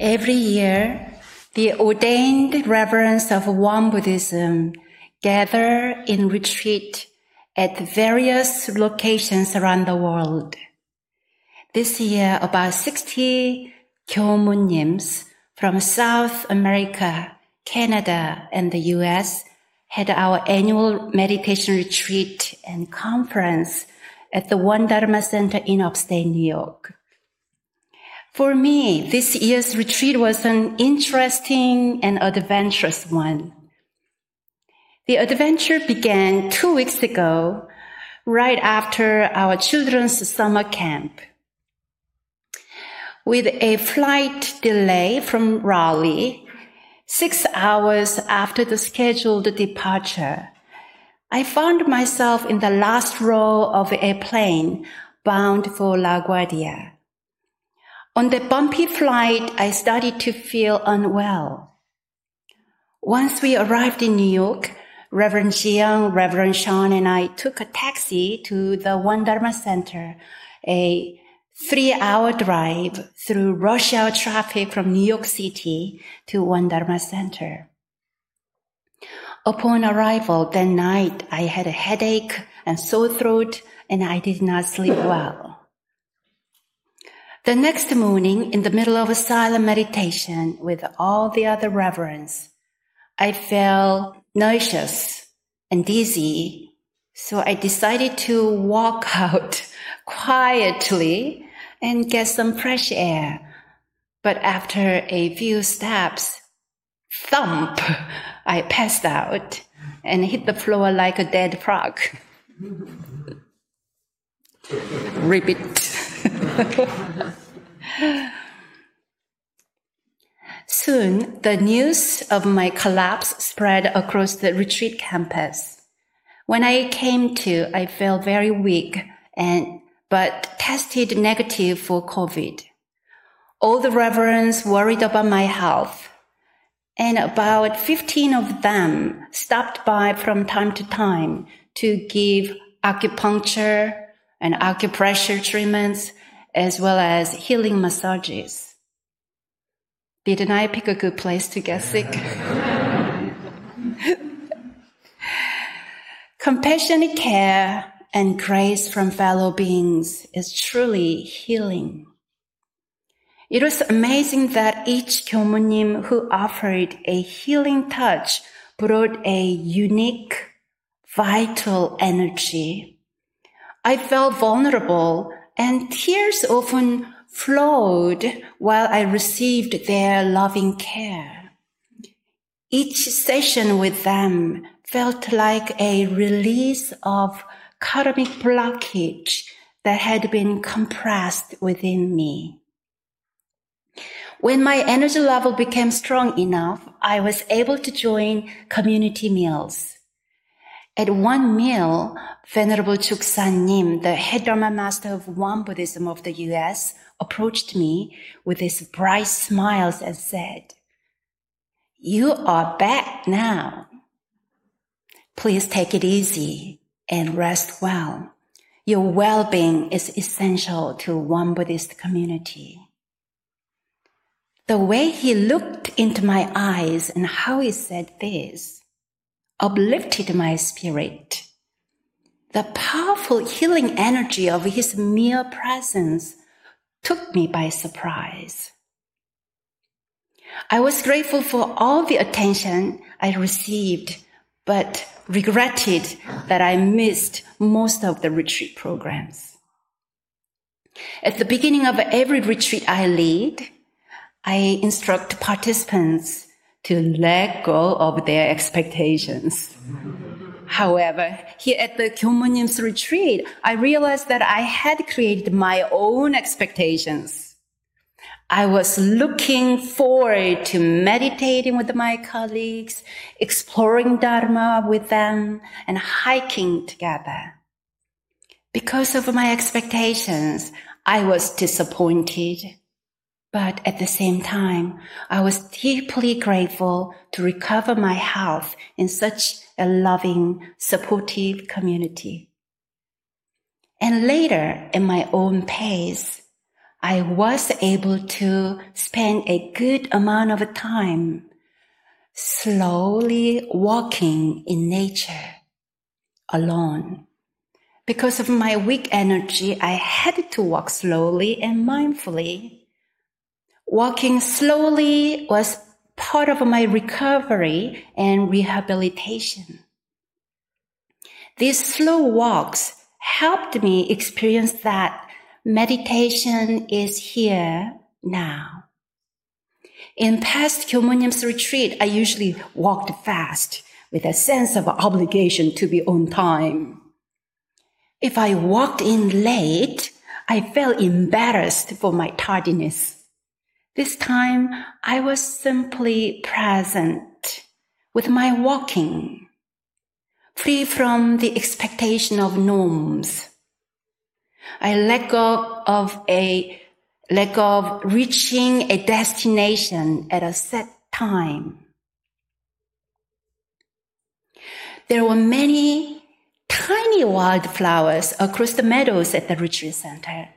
Every year, the ordained reverends of Won Buddhism gather in retreat at various locations around the world. This year, about 60 Kyomunims from South America, Canada, and the US had our annual meditation retreat and conference at the Won Dharma Center in upstate New York. For me, this year's retreat was an interesting and adventurous one. The adventure began two weeks ago, right after our children's summer camp. With a flight delay from Raleigh, six hours after the scheduled departure, I found myself in the last row of a plane bound for LaGuardia. On the bumpy flight, I started to feel unwell. Once we arrived in New York, Reverend Jiang, Reverend Sean, and I took a taxi to the Won Dharma Center, a three hour drive through rush hour traffic from New York City to Won Dharma Center. Upon arrival that night, I had a headache and sore throat, and I did not sleep well. The next morning, in the middle of a silent meditation with all the other reverends, I felt nauseous and dizzy. So I decided to walk out quietly and get some fresh air. But after a few steps, thump, I passed out and hit the floor like a dead frog. Repeat. Soon, the news of my collapse spread across the retreat campus. When I came to, I felt very weak and, but tested negative for COVID. All the reverends worried about my health. And about 15 of them stopped by from time to time to give acupuncture and acupressure treatments as well as healing massages. Didn't I pick a good place to get sick? Compassionate care and grace from fellow beings is truly healing. It was amazing that each Kyomunim who offered a healing touch brought a unique, vital energy. I felt vulnerable and tears often flowed while I received their loving care. Each session with them felt like a release of karmic blockage that had been compressed within me. When my energy level became strong enough, I was able to join community meals. At one meal, Venerable Chuksan Nim, the head Dharma master of Won Buddhism of the US, approached me with his bright smiles and said, You are back now. Please take it easy and rest well. Your well-being is essential to Won Buddhist community. The way he looked into my eyes and how he said this uplifted my spirit. The powerful healing energy of his mere presence took me by surprise. I was grateful for all the attention I received, but regretted that I missed most of the retreat programs. At the beginning of every retreat I lead, I instruct participants to let go of their expectations. However, here at the Kyomunim's retreat, I realized that I had created my own expectations. I was looking forward to meditating with my colleagues, exploring Dharma with them, and hiking together. Because of my expectations, I was disappointed. But at the same time, I was deeply grateful to recover my health in such a loving, supportive community. And later, at my own pace, I was able to spend a good amount of time slowly walking in nature alone. Because of my weak energy, I had to walk slowly and mindfully. Walking slowly was part of my recovery and rehabilitation. These slow walks helped me experience that meditation is here now. In past Kyomunim's retreat, I usually walked fast with a sense of obligation to be on time. If I walked in late, I felt embarrassed for my tardiness. This time, I was simply present with my walking, free from the expectation of norms. I let go of a let go of reaching a destination at a set time. There were many tiny wildflowers across the meadows at the retreat center.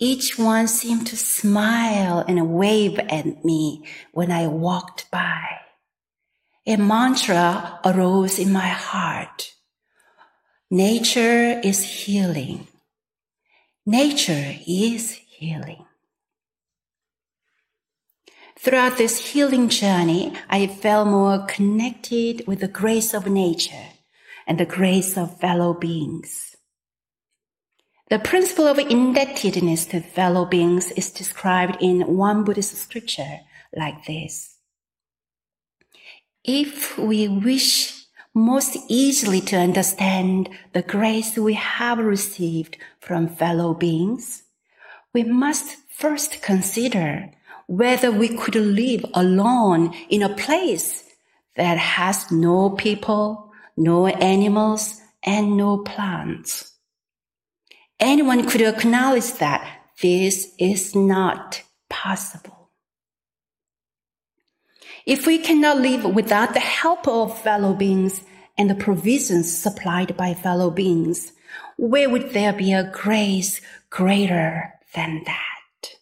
Each one seemed to smile and wave at me when I walked by. A mantra arose in my heart. Nature is healing. Nature is healing. Throughout this healing journey, I felt more connected with the grace of nature and the grace of fellow beings. The principle of indebtedness to fellow beings is described in Won Buddhist scripture like this. If we wish most easily to understand the grace we have received from fellow beings, we must first consider whether we could live alone in a place that has no people, no animals, and no plants. Anyone could acknowledge that this is not possible. If we cannot live without the help of fellow beings and the provisions supplied by fellow beings, where would there be a grace greater than that?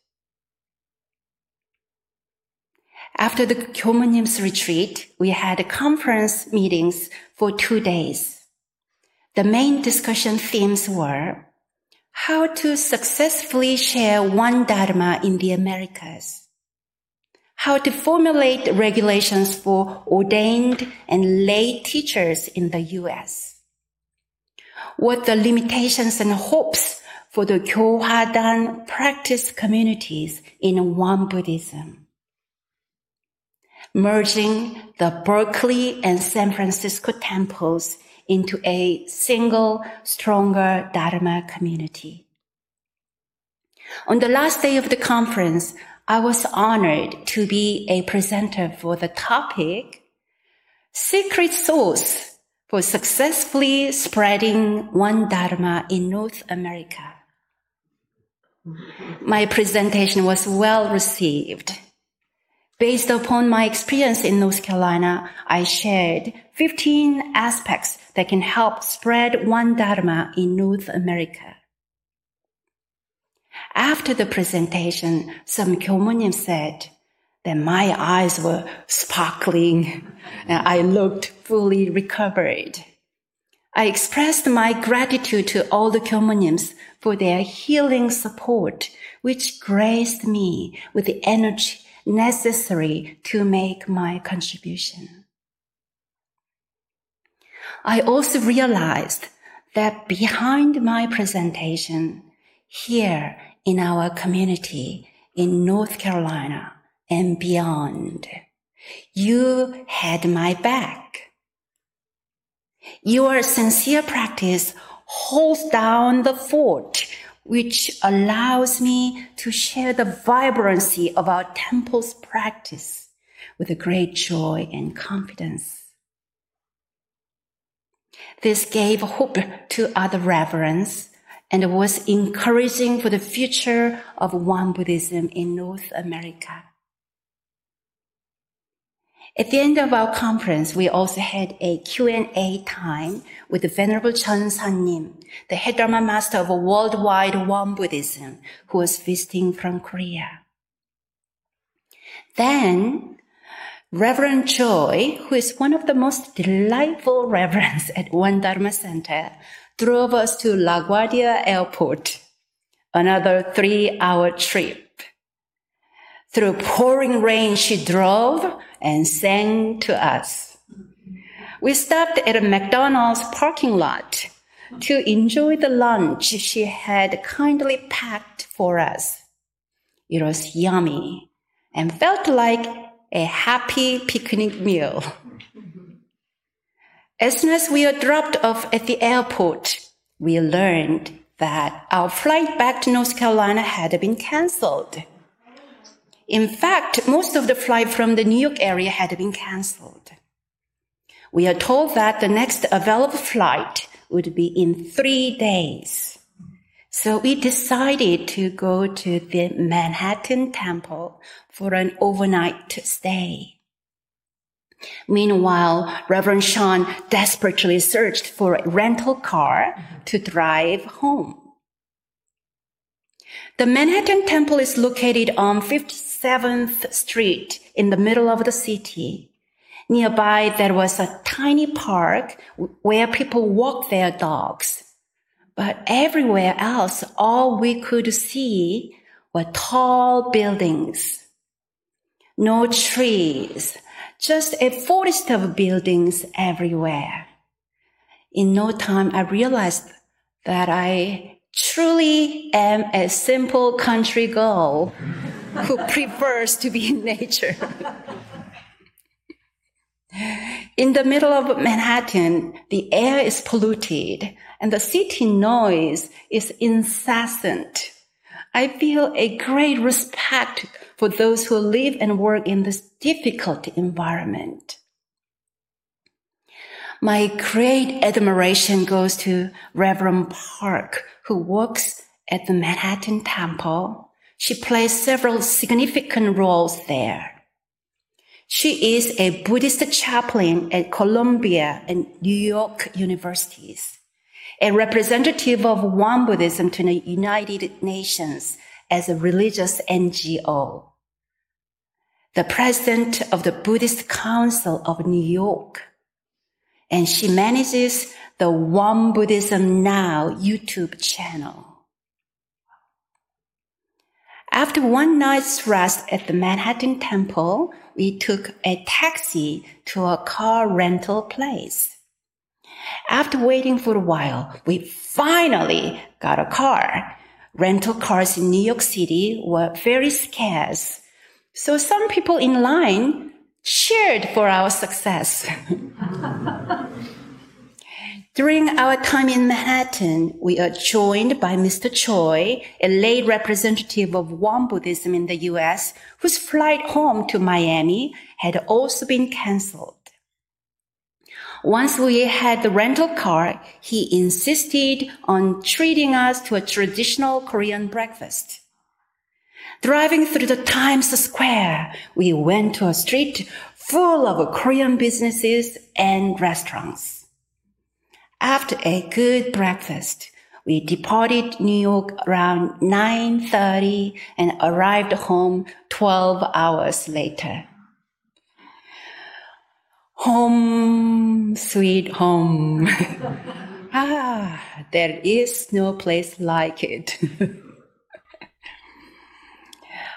After the Kyomunim's retreat, we had conference meetings for two days. The main discussion themes were how to successfully share Won Dharma in the Americas how to formulate regulations for ordained and lay teachers in the U.S. What the limitations and hopes for the Kyohwadan practice communities in Won Buddhism. Merging the Berkeley and San Francisco temples into a single, stronger Dharma community. On the last day of the conference, I was honored to be a presenter for the topic Secret Sauce for Successfully Spreading Won Dharma in North America. My presentation was well received. Based upon my experience in North Carolina, I shared 15 aspects that can help spread Won Dharma in North America. After the presentation, some Kyomunim said that my eyes were sparkling and I looked fully recovered. I expressed my gratitude to all the Kyomonims for their healing support, which graced me with the energy necessary to make my contribution. I also realized that behind my presentation, here in our community in North Carolina and beyond. You had my back. Your sincere practice holds down the fort, which allows me to share the vibrancy of our temple's practice with a great joy and confidence. This gave hope to other reverends and was encouraging for the future of Won Buddhism in North America. At the end of our conference, we also had a Q&A time with the Venerable Chun Sannim, the head Dharma master of worldwide Won Buddhism, who was visiting from Korea. Then, Reverend Choi, who is one of the most delightful reverends at Won Dharma Center, drove us to LaGuardia Airport, another three hour trip. Through pouring rain, she drove and sang to us. We stopped at a McDonald's parking lot to enjoy the lunch she had kindly packed for us. It was yummy and felt like a happy picnic meal. As soon as we were dropped off at the airport, we learned that our flight back to North Carolina had been canceled. In fact, most of the flight from the New York area had been canceled. We are told that the next available flight would be in three days. So we decided to go to the Manhattan Temple for an overnight stay. Meanwhile, Reverend Sean desperately searched for a rental car to drive home. The Manhattan Temple is located on 57th Street in the middle of the city. Nearby, there was a tiny park where people walked their dogs. But everywhere else, all we could see were tall buildings. No trees, just a forest of buildings everywhere. In no time, I realized that I truly am a simple country girl who prefers to be in nature. in the middle of Manhattan, the air is polluted and the city noise is incessant. I feel a great respect for those who live and work in this difficult environment. My great admiration goes to Reverend Park, who works at the Manhattan Temple. She plays several significant roles there. She is a Buddhist chaplain at Columbia and New York universities, a representative of Won Buddhism to the United Nations as a religious NGO, the president of the Buddhist Council of New York, and she manages the Won Buddhism Now YouTube channel. After one night's rest at the Manhattan Temple, we took a taxi to a car rental place. After waiting for a while, we finally got a car. Rental cars in New York City were very scarce. So some people in line cheered for our success. During our time in Manhattan, we are joined by Mr. Choi, a lay representative of Won Buddhism in the US, whose flight home to Miami had also been canceled. Once we had the rental car, he insisted on treating us to a traditional Korean breakfast. Driving through the Times Square, we went to a street full of Korean businesses and restaurants. After a good breakfast, we departed New York around 9.30 and arrived home 12 hours later. Home, sweet home. ah, there is no place like it.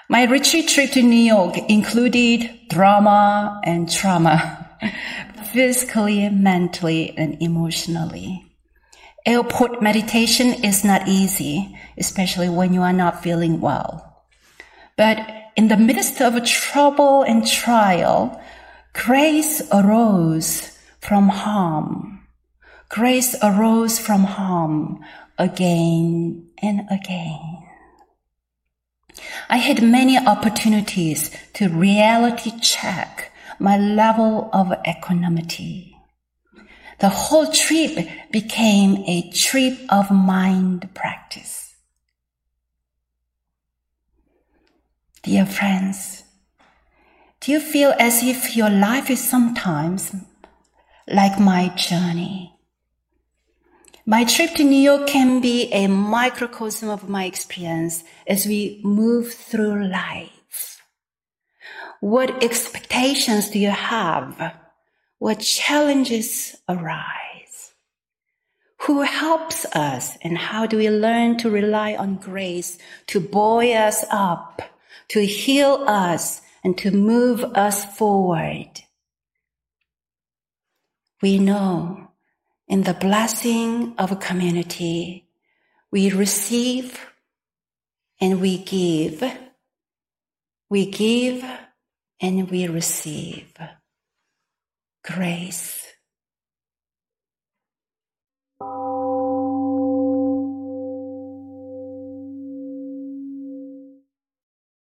My retreat trip to New York included drama and trauma physically, mentally, and emotionally. Airport meditation is not easy, especially when you are not feeling well. But in the midst of trouble and trial, grace arose from harm. Grace arose from harm again and again. I had many opportunities to reality check my level of equanimity. The whole trip became a trip of mind practice. Dear friends, Do you feel as if your life is sometimes like my journey? My trip to New York can be a microcosm of my experience as we move through life. What expectations do you have? What challenges arise? Who helps us and how do we learn to rely on grace to buoy us up, to heal us, and to move us forward. We know in the blessing of a community, we receive and we give. We give and we receive grace.